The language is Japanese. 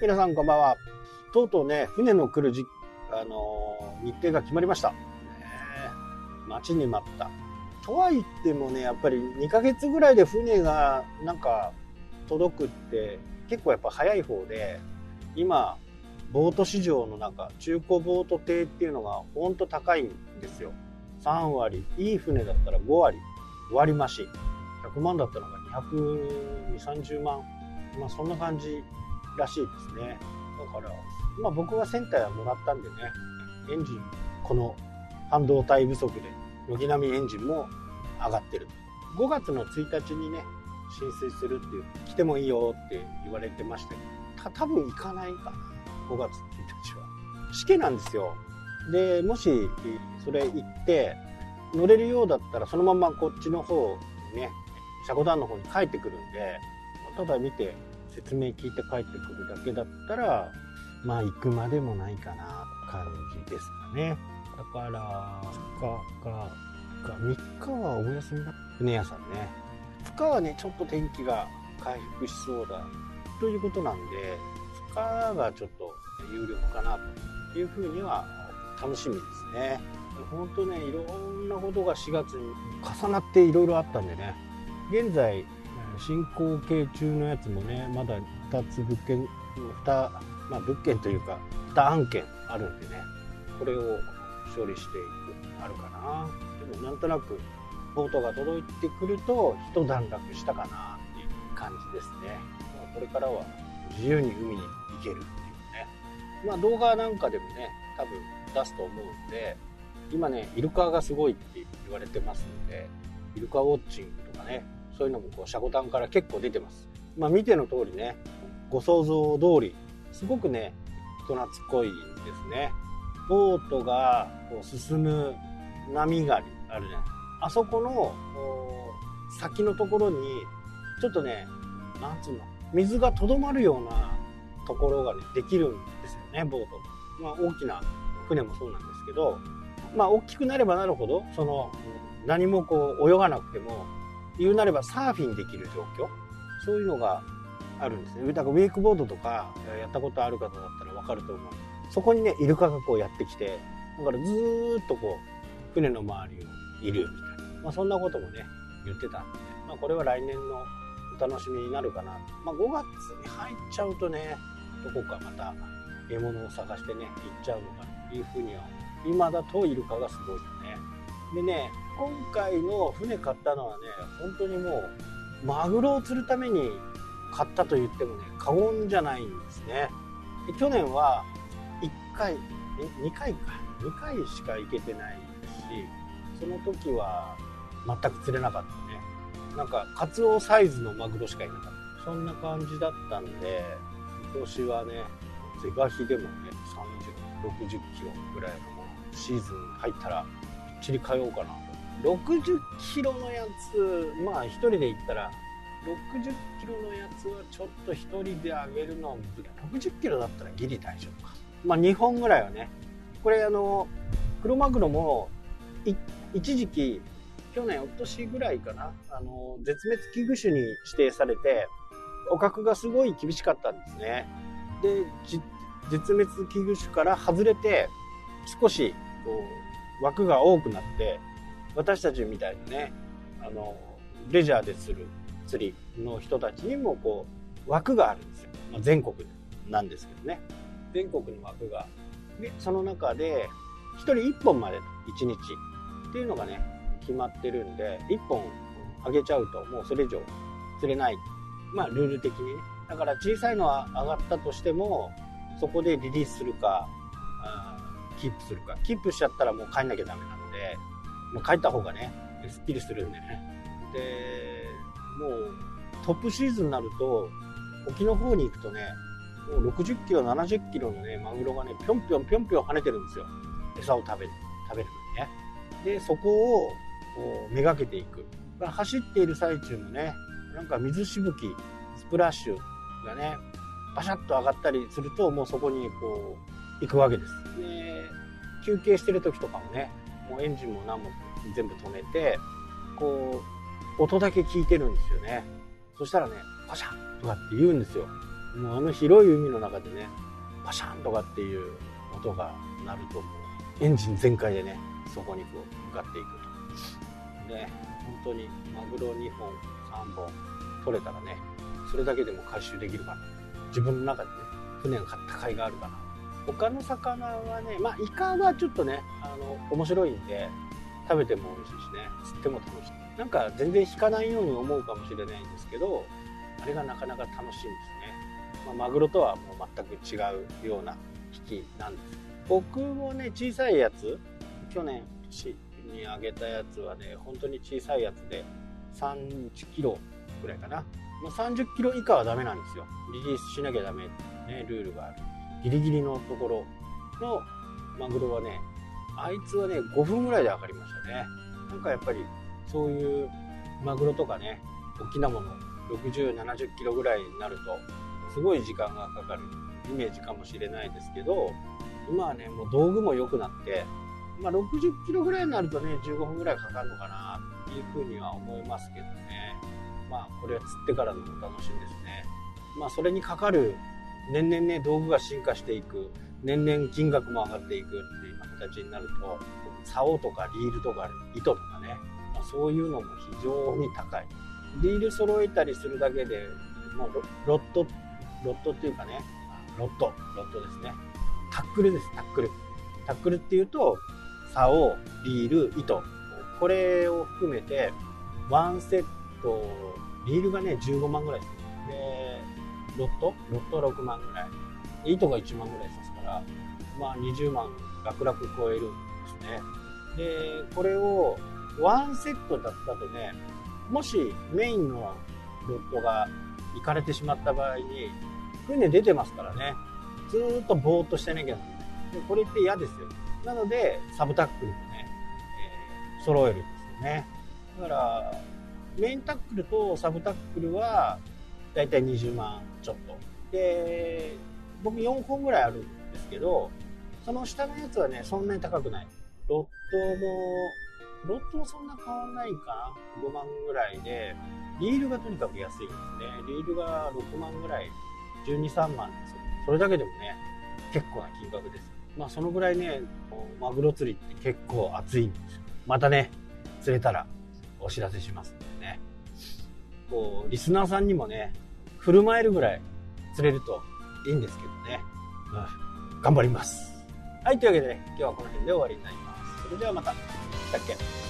皆さんこんばんは。とうとうね、船の来るじ、あのー、日程が決まりました。ね、待ちに待った。とは言ってもね、やっぱり2ヶ月ぐらいで船がなんか届くって結構やっぱ早い方で、今、ボート市場の中、中古ボート艇っていうのがほんと高いんですよ。3割、いい船だったら5割、割増し。100万だったのが220、30万。まあそんな感じらしいですね。だから、まあ僕は船体はもらったんでね、エンジン、この半導体不足で、軒並みエンジンも上がってる。5月の1日にね、浸水するっていう、来てもいいよって言われてましたけど、た多分行かないかな、5月1日は。試験なんですよ。で、もし、それ行って、乗れるようだったら、そのままこっちの方にね、車庫団の方に帰ってくるんで、ただ見て、説明聞いて帰ってくるだけだったら、まあ行くまでもないかな感じですかね。だから、2日か、3日はお休みだ。船屋さんね。2日はね、ちょっと天気が回復しそうだ。ということなんで、2日がちょっと有力かなというふうには楽しみですね。本当ね、いろんなことが4月に重なっていろいろあったんでね。現在、進行形中のやつもねまだ2つ物件2、まあ、物件というか2案件あるんでねこれを処理していくあるかな。でもなんとなくボートが届いてくると一段落したかなっていう感じですね。これからは自由に海に行けるっていうね。まあ動画なんかでもね多分出すと思うんで今ねイルカがすごいって言われてますのでイルカウォッチングとかねそういうのもこう、シャコタンから結構出てます。まあ見ての通りね、ご想像通り、すごくね、人懐っこいですね。ボートがこう進む波があるね。あそこの先のところに、ちょっとね、なんつうの、水がとどまるようなところがね、できるんですよね、ボート。まあ大きな船もそうなんですけど、まあ大きくなればなるほど、その、何もこう泳がなくても言うなればサーフィンできる状況？そういうのがあるんですね。だからウェイクボードとかやったことある方だったら分かると思う。そこにねイルカがこうやってきてだからずっとこう船の周りをいるみたいな、まあ、そんなこともね言ってた。んで、まあ、これは来年のお楽しみになるかな。まあ、5月に入っちゃうとねどこかまた獲物を探してね行っちゃうのかというふうには今だとイルカがすごいよね。でね今回の船買ったのはね本当にもうマグロを釣るために買ったと言ってもね過言じゃないんですね。で去年は1回2回か。2回しか行けてないしその時は全く釣れなかったね。なんかカツオサイズのマグロしかいなかった。そんな感じだったんで今年はね是が非でもね3060キロぐらいのシーズン入ったらきっちり通おうかな。60キロのやつまあ1人で行ったら60キロのやつはちょっと1人であげるのは60キロだったらギリ大丈夫か。まあ2本ぐらいはね。これあのクロマグロも一時期去年おとしぐらいかな。あの絶滅危惧種に指定されて捕獲がすごい厳しかったんですね。で絶滅危惧種から外れて少しこう枠が多くなって私たちみたいなねあのレジャーでする釣りの人たちにもこう枠があるんですよ、まあ、全国なんですけどね。全国の枠が。でその中で1人1本まで1日っていうのがね決まってるんで1本あげちゃうともうそれ以上釣れない。まあルール的にね。だから小さいのは上がったとしてもそこでリリースするかキープするか。キープしちゃったらもう帰んなきゃダメなのでもう帰った方がねすっきりするんでね。でもうトップシーズンになると沖の方に行くとねもう60キロ70キロのねマグロがねぴょんぴょんぴょんぴょん跳ねてるんですよ。餌を食べる食べるのにね。でそこをこうめがけていく。走っている最中もねなんか水しぶきスプラッシュがねバシャッと上がったりするともうそこにこう行くわけです。で、休憩してる時とかもね、もうエンジンも何も全部止めて、こう、音だけ聞いてるんですよね。そしたらね、パシャッとかって言うんですよ。もうあの広い海の中でねパシャンとかっていう音が鳴るともうエンジン全開でねそこにこう向かっていくとね本当にマグロ2本3本取れたらねそれだけでも回収できるかな自分の中でね船が買った甲斐があるかな他の魚はねまあイカはちょっとねあの面白いんで食べても美味しいしね釣っても楽しい。なんか全然引かないように思うかもしれないんですけどあれがなかなか楽しいんですね、まあ、マグロとはもう全く違うような引きなんです。僕もね小さいやつ去年年にあげたやつはね本当に小さいやつで3キロぐらいかな。もう30キロ以下はダメなんですよ。リリースしなきゃダメってねルールがある。ギリギリのところのマグロはねあいつはね5分ぐらいで分かりましたね。なんかやっぱりそういうマグロとかね大きなもの6070キロぐらいになるとすごい時間がかかるイメージかもしれないですけど今はねもう道具も良くなって、まあ、60キロぐらいになるとね15分ぐらいかかるのかなっていうふうには思いますけどね。まあこれは釣ってからのお楽しみですね。まあそれにかかる年々ね道具が進化していく。年々金額も上がっていくっていう形になると竿とかリールとか糸とかね、まあ、そういうのも非常に高い。リール揃えたりするだけでもうロットロットっていうかね。ロットロットですね。タックルですタックル。タックルっていうと竿リール糸。これを含めてワンセットリールがね15万ぐらいですでロット？ロット6万ぐらい。糸が1万ぐらいですからまあ20万楽々超えるんですね。でこれをワンセットだったとねもしメインのロットが行かれてしまった場合に船出てますからね。ずっとぼーっとしてなきゃならないでこれって嫌ですよ。なのでサブタックルもね、えー、揃えるんですよね。だからメインタックルとサブタックルはだいたい20万ちょっと。で僕4本ぐらいあるんですけどその下のやつはねそんなに高くない。ロットもロットもそんな変わんないかな。5万ぐらいでリールがとにかく安いんですね。リールが6万ぐらい123万ですそれだけでもね結構な金額です。まあそのぐらいねマグロ釣りって結構熱いんですよ。またね釣れたらお知らせします。こうリスナーさんにもね振る舞えるぐらい釣れるといいんですけどね、うん、頑張ります。はいというわけで、ね、今日はこの辺で終わりになります。それではまた。したっけ